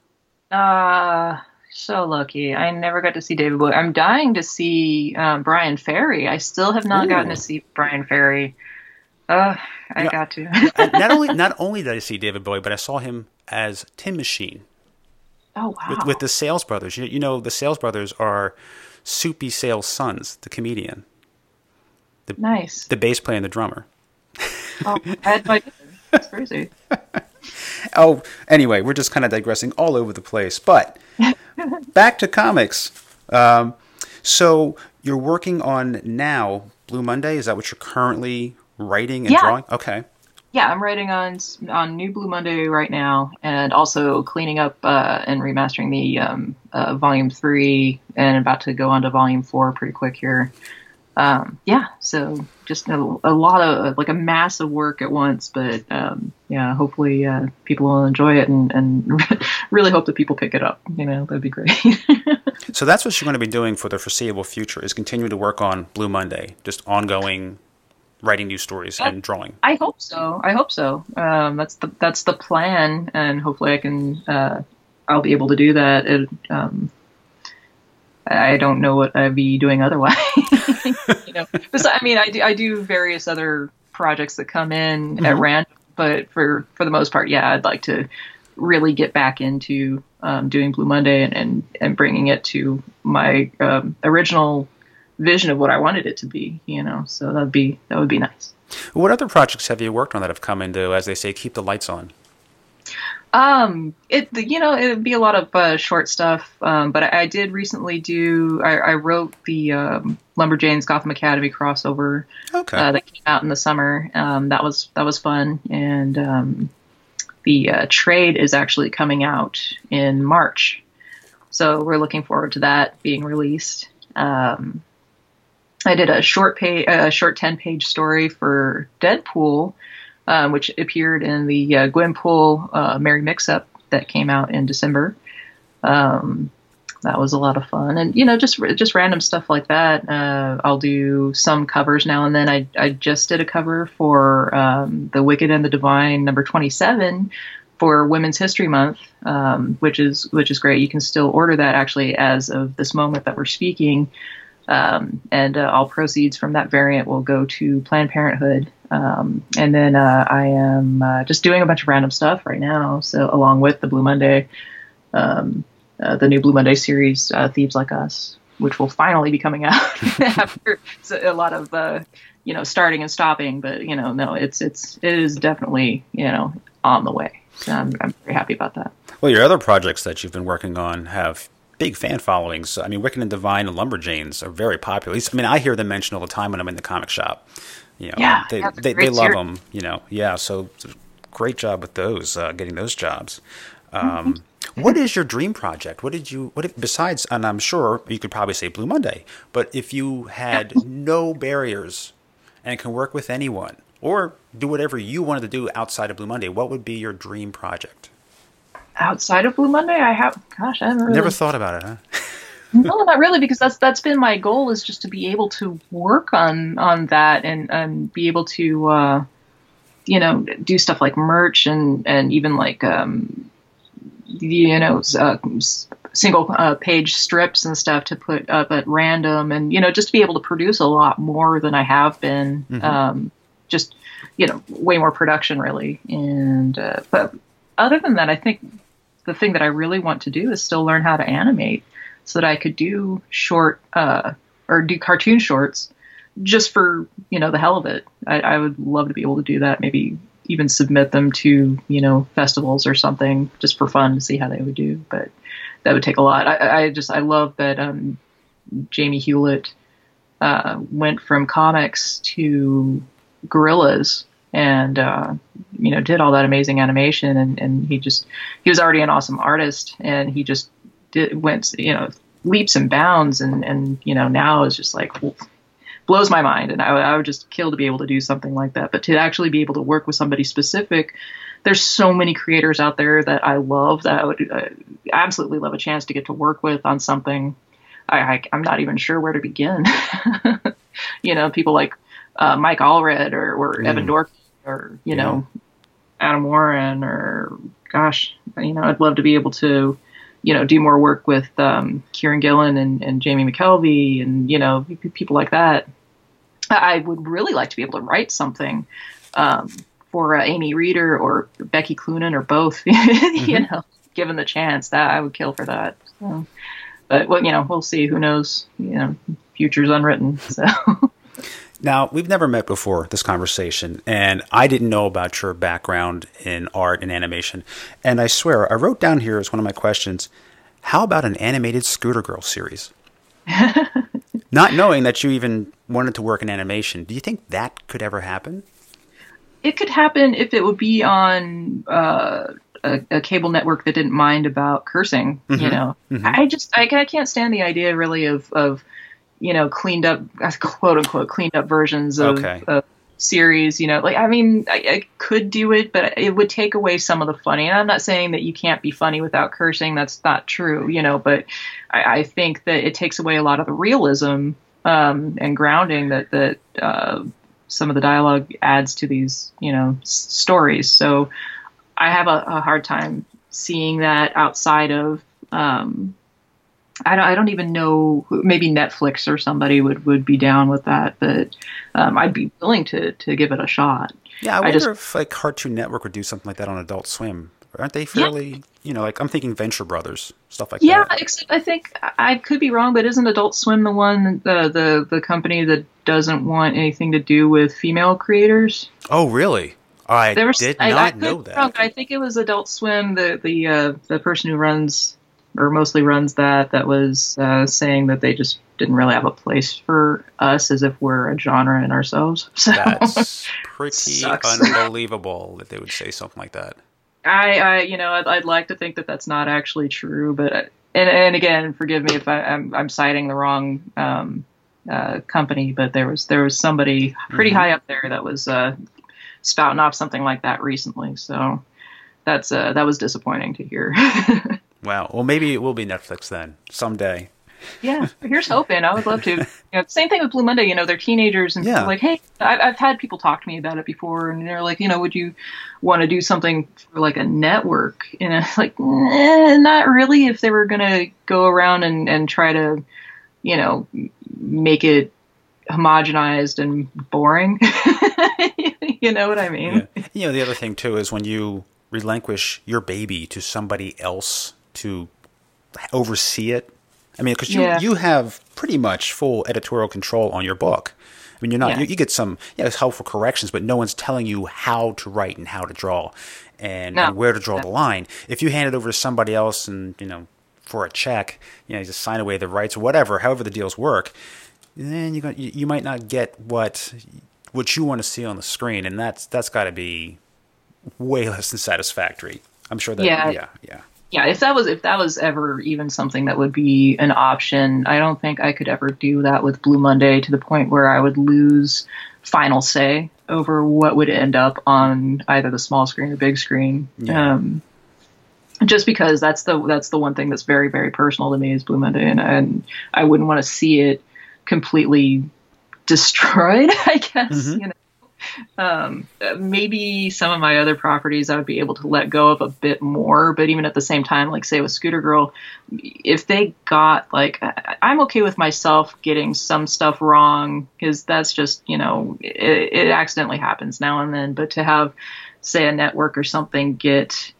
Uh, so lucky. I never got to see David Bowie. I'm dying to see um, Bryan Ferry. I still have not gotten to see Bryan Ferry. Uh, I got to. Not only not only did I see David Bowie, but I saw him as Tin Machine. oh wow. with, with the Sales Brothers. You, you know, the Sales Brothers are Soupy Sales' sons, the comedian, nice. the bass player and the drummer. Oh, I had no idea. That's crazy. oh, anyway, we're just kind of digressing all over the place. But back to comics. Um, so you're working on now Blue Monday. Is that what you're currently writing and Yeah. drawing? Okay. Yeah, I'm writing on on New Blue Monday right now, and also cleaning up uh, and remastering the um, uh, Volume Three, and about to go on to Volume Four pretty quick here. Um, yeah, so just a, a lot of like a massive work at once, but um, yeah, hopefully uh, people will enjoy it, and, and really hope that people pick it up. You know, that'd be great. So that's what you're going to be doing for the foreseeable future is continue to work on Blue Monday, just ongoing writing new stories and drawing. I hope so. I hope so. Um, that's the that's the plan, and hopefully I can. Uh, I'll be able to do that. It, um, I don't know what I'd be doing otherwise. you know, Besi- I mean, I do, I do various other projects that come in at Mhm. random, but for for the most part, yeah, I'd like to really get back into um, doing Blue Monday and, and and bringing it to my um, original vision of what I wanted it to be. You know, so that'd be that would be nice. What other projects have you worked on that have come into, as they say, keep the lights on? Um, it you know it'd be a lot of uh, short stuff. Um, but I, I did recently do. I, I wrote the um, Lumberjanes Gotham Academy crossover Okay. uh, that came out in the summer. Um, that was that was fun, and um, the uh, trade is actually coming out in March. So we're looking forward to that being released. Um, I did a short page, a short ten page story for Deadpool, um, which appeared in the uh, Gwenpool uh, Merry Mix Up that came out in December. Um, that was a lot of fun, and you know, just just random stuff like that. Uh, I'll do some covers now and then. I I just did a cover for um, the Wicked and the Divine number twenty seven for Women's History Month, um, which is which is great. You can still order that actually as of this moment that we're speaking, um, and uh, all proceeds from that variant will go to Planned Parenthood. Um, and then uh, I am uh, just doing a bunch of random stuff right now. So along with the Blue Monday, um, uh, the new Blue Monday series, uh, Thieves Like Us, which will finally be coming out after a lot of uh, you know starting and stopping. But you know, no, it's it's it is definitely you know on the way. So I'm, I'm very happy about that. Well, your other projects that you've been working on have big fan followings. I mean, Wicked and Divine and Lumberjanes are very popular. Least, I mean, I hear them mentioned all the time when I'm in the comic shop. You know, Yeah, they yeah, it's a they, they love them. You know, yeah. So great job with those, uh, getting those jobs. Mm-hmm. Um, what is your dream project? What did you? What if, besides? And I'm sure you could probably say Blue Monday. But if you had no barriers and can work with anyone, or do whatever you wanted to do outside of Blue Monday, what would be your dream project? Outside of Blue Monday, I have gosh, I haven't really Never thought about it, huh? no, not really, because that's that's been my goal is just to be able to work on on that and and be able to uh, you know do stuff like merch and and even like um, you know uh, single uh, page strips and stuff to put up at random and you know just to be able to produce a lot more than I have been. Um, just you know way more production really and uh, but other than that, I think the thing that I really want to do is still learn how to animate so that I could do short uh, or do cartoon shorts just for you know the hell of it. I, I would love to be able to do that. Maybe even submit them to you know festivals or something just for fun to see how they would do. But that would take a lot. I, I just I love that um, Jamie Hewlett uh, went from comics to Gorillaz and uh, you know did all that amazing animation and, and he just he was already an awesome artist and he just did went you know leaps and bounds and and you know now is just like blows my mind. And I, would- I would just kill to be able to do something like that. But to actually be able to work with somebody specific there's so many creators out there that I love that I would uh, absolutely love a chance to get to work with on something. I, I I'm not even sure where to begin. You know people like uh, Mike Allred or, or Evan Dork or you Yeah. know Adam Warren or gosh you know I'd love to be able to you know do more work with um, Kieron Gillen and, and Jamie McKelvie and you know people like that. I would really like to be able to write something um, for uh, Amy Reeder or Becky Cloonan or both. you know, given the chance, that I would kill for that. So, but well, you know, we'll see. Who knows? You know, future's unwritten. So. Now, we've never met before this conversation, and I didn't know about your background in art and animation. And I swear, I wrote down here as one of my questions how about an animated Scooter Girl series? Not knowing that you even wanted to work in animation, do you think that could ever happen? It could happen if it would be on uh, a, a, cable network that didn't mind about cursing. Mm-hmm. You know, mm-hmm. I just I, I can't stand the idea really of of you know cleaned up quote unquote cleaned up versions of, okay. of series you know like i mean I, I, could do it but it would take away some of the funny. And i'm not saying that you can't be funny without cursing. That's not true you know but i, I think that it takes away a lot of the realism um, and grounding that that uh, some of the dialogue adds to these you know s- stories. So i have a, a, hard time seeing that outside of um, I don't, I don't even know. Maybe Netflix or somebody would, would be down with that, but um, I'd be willing to to give it a shot. Yeah, I, I wonder just, if like Cartoon Network would do something like that on Adult Swim. Aren't they fairly, yeah. you know, like I'm thinking Venture Brothers stuff like yeah, that. Yeah, except I think I could be wrong, but isn't Adult Swim the one the the the company that doesn't want anything to do with female creators? Oh, really? I was, did not I, I know that. Wrong, I think it was Adult Swim, the the uh, the person who runs or mostly runs that that was uh, saying that they just didn't really have a place for us as if we're a genre in ourselves. So that's pretty unbelievable that they would say something like that. I, I you know, I'd, I'd, like to think that that's not actually true, but and and again, forgive me if I, am I'm, I'm citing the wrong um, uh, company, but there was there was somebody pretty mm-hmm. high up there that was uh, spouting off something like that recently. So that's uh, that was disappointing to hear. Wow. Well, maybe it will be Netflix then someday. Yeah, here's hoping. I would love to. You know, same thing with Blue Monday. You know, they're teenagers and yeah. like, hey, I've, I've had people talk to me about it before, and they're like, you know, would you want to do something for like a network? And I'm like, eh, not really. If they were gonna go around and and try to, you know, make it homogenized and boring. you know what I mean? Yeah. You know, the other thing too is when you relinquish your baby to somebody else to oversee it? I mean, because you yeah. you have pretty much full editorial control on your book. I mean, you're not yeah. you, you, get some yeah, helpful corrections, but no one's telling you how to write and how to draw and, no. and where to draw the line. If you hand it over to somebody else and you know for a check, you know, you just sign away the rights or whatever, however the deals work, then you you, you might not get what what you want to see on the screen, and that's that's got to be way less than satisfactory. I'm sure that yeah, yeah, yeah yeah, if that was if that was ever even something that would be an option, I don't think I could ever do that with Blue Monday to the point where I would lose final say over what would end up on either the small screen or big screen. Yeah. Um, just because that's the that's the one thing that's very very personal to me is Blue Monday, and, and I wouldn't want to see it completely destroyed. I guess mm-hmm. you know um, maybe some of my other properties I would be able to let go of a bit more, but even at the same time, like say with Scooter Girl, if they got like, I'm okay with myself getting some stuff wrong because that's just you know it, it, accidentally happens now and then. But to have say a network or something get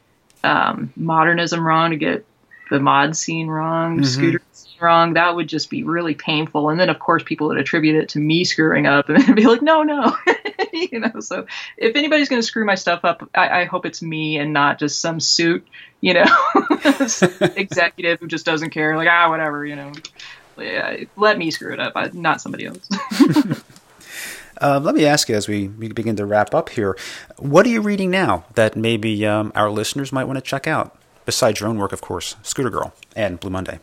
um, modernism wrong, to get the mod scene wrong, mm-hmm. Scooter wrong, that would just be really painful. And then, of course, people would attribute it to me screwing up and be like, no, no. you know, so if anybody's going to screw my stuff up, I, I, hope it's me and not just some suit, you know, executive who just doesn't care. Like, ah, whatever, you know. Yeah, let me screw it up, not somebody else. Uh, let me ask you as we, begin to wrap up here what are you reading now that maybe um, our listeners might want to check out? Besides your own work, of course, Scooter Girl and Blue Monday.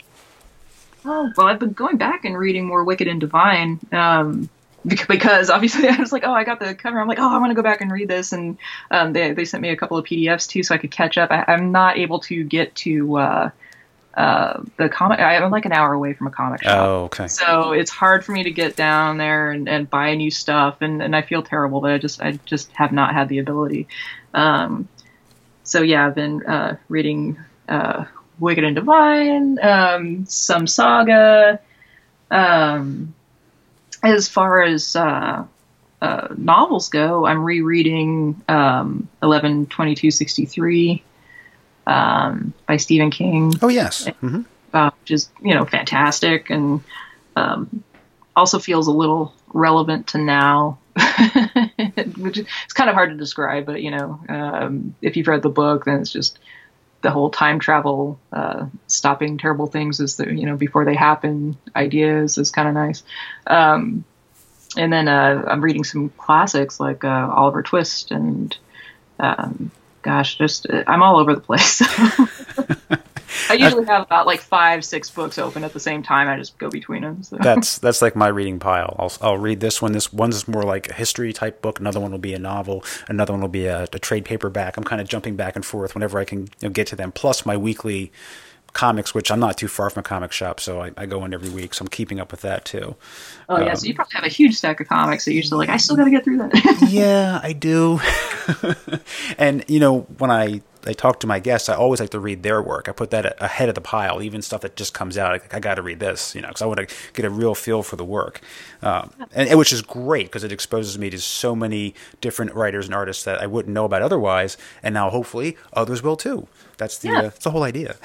Oh well, I've been going back and reading more Wicked and Divine um, because obviously I was like, oh, I got the cover. I'm like, oh, I want to go back and read this, and um, they they sent me a couple of PDFs too, so I could catch up. I, am not able to get to uh, uh, the comic. I'm like an hour away from a comic shop. Oh, okay. So it's hard for me to get down there and, and buy new stuff, and, and I feel terrible, but I just I just have not had the ability. Um, so yeah, I've been uh, reading uh, Wicked and Divine, um, some Saga. Um, as far as uh, uh, novels go, I'm rereading um, 11 22 63 um, by Stephen King. Oh, yes. Mm-hmm. Uh, which is, you know, fantastic and um, also feels a little relevant to now, which is kind of hard to describe. But you know, um, if you've read the book, then it's just the whole time travel, uh, stopping terrible things is the you know before they happen ideas is kind of nice. Um, and then uh, I'm reading some classics like uh, Oliver Twist and um, gosh, just I'm all over the place. I usually have about like five, six books open at the same time. I just go between them. So. That's that's like my reading pile. I'll I'll read this one. This one's more like a history type book. Another one will be a novel. Another one will be a, a trade paperback. I'm kind of jumping back and forth whenever I can you know, get to them. Plus my weekly comics, which I'm not too far from a comic shop, so I, I, go in every week. So I'm keeping up with that too. Oh yeah, um, so you probably have a huge stack of comics that you're still like, I still got to get through that. yeah, I do. and you know, when I I talk to my guests, I always like to read their work. I put that ahead of the pile, even stuff that just comes out. I, I got to read this, you know, because I want to get a real feel for the work, um, and, and, which is great because it exposes me to so many different writers and artists that I wouldn't know about otherwise, and now hopefully others will too. That's the yeah. uh, that's the whole idea.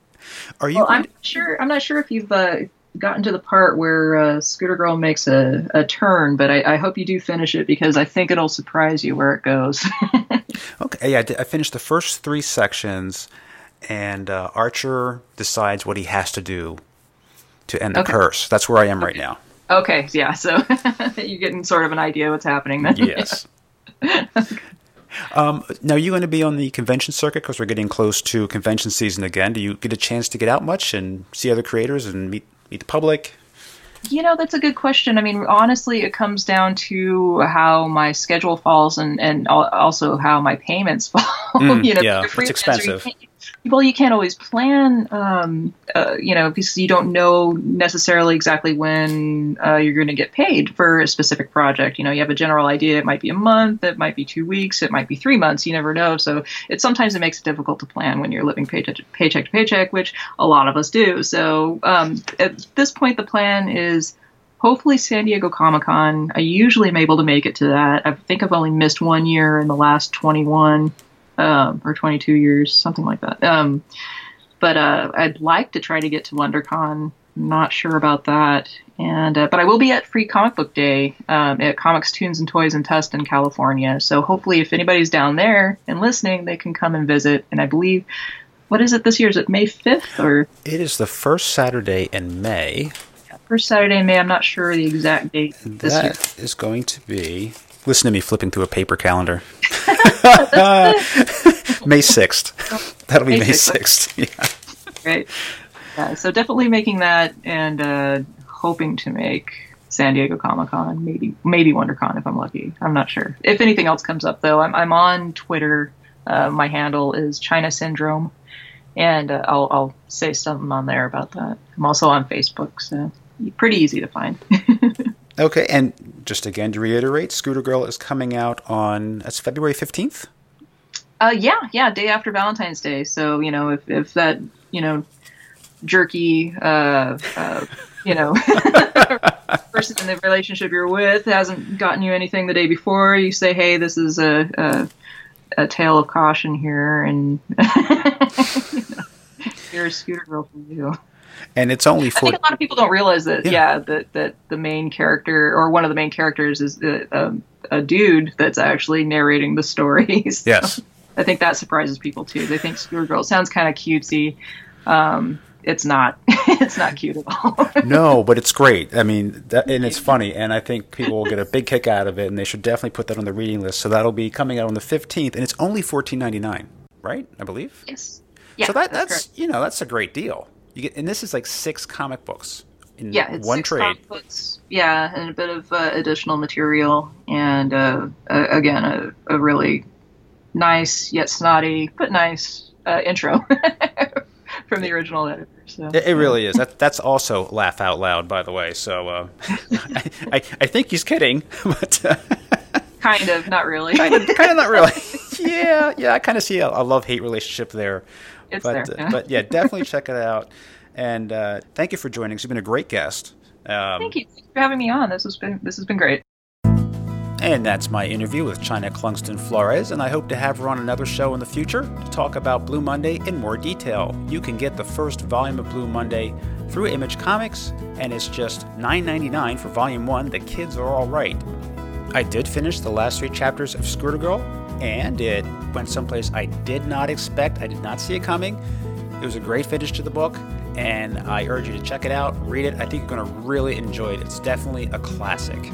Are you? Well, I'm sure. I'm not sure if you've uh, gotten to the part where uh, Scooter Girl makes a, a turn, but I, I, hope you do finish it because I think it'll surprise you where it goes. okay, yeah, I, finished the first three sections, and uh, Archer decides what he has to do to end the okay. curse. That's where I am okay. right now. Okay, yeah, so you're getting sort of an idea what's happening then. Yes. Um, now, are you going to be on the convention circuit because we're getting close to convention season again? Do you get a chance to get out much and see other creators and meet the public? You know, that's a good question. I mean, honestly, it comes down to how my schedule falls and, and also how my payments fall. Mm, you know, yeah, it's expensive well, you can't always plan, um, uh, you know, because you don't know necessarily exactly when uh, you're going to get paid for a specific project. You know, you have a general idea. It might be a month, it might be two weeks, it might be three months. You never know. So it sometimes it makes it difficult to plan when you're living paycheck to paycheck, to paycheck which a lot of us do. So um, at this point, the plan is hopefully San Diego Comic Con. I usually am able to make it to that. I think I've only missed one year in the last 21 um, or 22 years, something like that. Um, but uh, I'd like to try to get to WonderCon. Not sure about that. And uh, but I will be at Free Comic Book Day um, at Comics, Toons, and Toys in Tustin, California. So hopefully, if anybody's down there and listening, they can come and visit. And I believe, what is it this year? Is it May 5th or? It is the first Saturday in May. Yeah, first Saturday in May. I'm not sure the exact date. That is going to be Listen to me flipping through a paper calendar. May 6th. That'll be May, May 6th. 6th. Yeah. Right. Yeah, so definitely making that and uh, hoping to make San Diego Comic Con, maybe maybe WonderCon if I'm lucky. I'm not sure. If anything else comes up though, I'm, I'm on Twitter. Uh, my handle is China Syndrome, and uh, I'll, I'll say something on there about that. I'm also on Facebook, so pretty easy to find. Okay, and just again to reiterate, Scooter Girl is coming out on that's February fifteenth. Uh, yeah, yeah, day after Valentine's Day. So you know, if if that you know jerky, uh, uh you know, person in the relationship you're with hasn't gotten you anything the day before, you say, hey, this is a a, a tale of caution here, and you know, a Scooter Girl for you and it's only for. I think a lot of people don't realize that. Yeah, yeah that that the main character or one of the main characters is a, a, um, a dude that's actually narrating the stories. so yes, I think that surprises people too. They think Scooter Girl sounds kind of cutesy. Um, it's not. it's not cute at all. no, but it's great. I mean, that, and it's funny, and I think people will get a big kick out of it, and they should definitely put that on the reading list. So that'll be coming out on the fifteenth, and it's only fourteen ninety nine, right? I believe. Yes. Yeah, so that, that's, that's you know that's a great deal. You get, and this is like six comic books in yeah, it's one six trade. Books, yeah, and a bit of uh, additional material, and uh, uh, again, a, a, really nice yet snotty but nice uh, intro from the original editor. So, it, it really is. That, that's also laugh out loud, by the way. So uh, I, I, I, think he's kidding, but. Uh, kind of, not really. kind, of, kind of not really. yeah, yeah. I kind of see a, a love hate relationship there it's but, there. Yeah. but yeah, definitely check it out. And uh, thank you for joining us. You've been a great guest. Um, thank you for having me on. This has been this has been great. And that's my interview with Chynna Clugston Flores, and I hope to have her on another show in the future to talk about Blue Monday in more detail. You can get the first volume of Blue Monday through Image Comics, and it's just $9.99 for Volume 1. The kids are all right. I did finish the last three chapters of Scooter Girl, and it went someplace I did not expect. I did not see it coming. It was a great finish to the book, and I urge you to check it out, read it. I think you're going to really enjoy it. It's definitely a classic.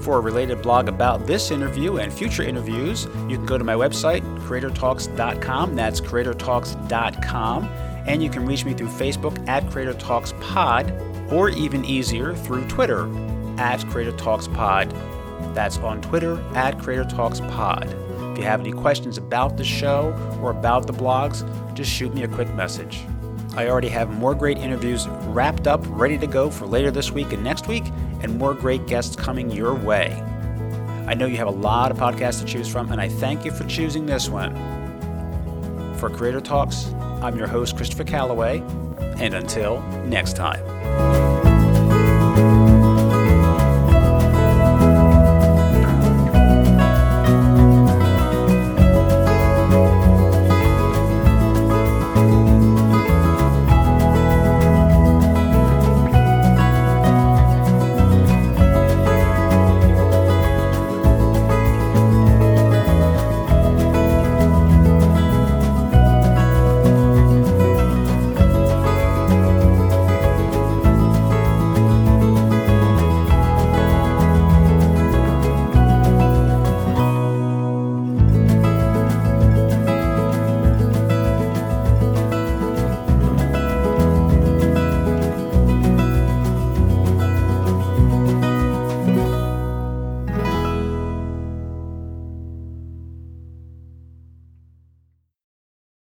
For a related blog about this interview and future interviews, you can go to my website, creatortalks.com. That's creatortalks.com. And you can reach me through Facebook at Creator Talks Pod, or even easier, through Twitter at Creator Talks Pod. That's on Twitter at Creator Talks Pod. If you have any questions about the show or about the blogs, just shoot me a quick message. I already have more great interviews wrapped up, ready to go for later this week and next week, and more great guests coming your way. I know you have a lot of podcasts to choose from, and I thank you for choosing this one. For Creator Talks, I'm your host, Christopher Calloway, and until next time.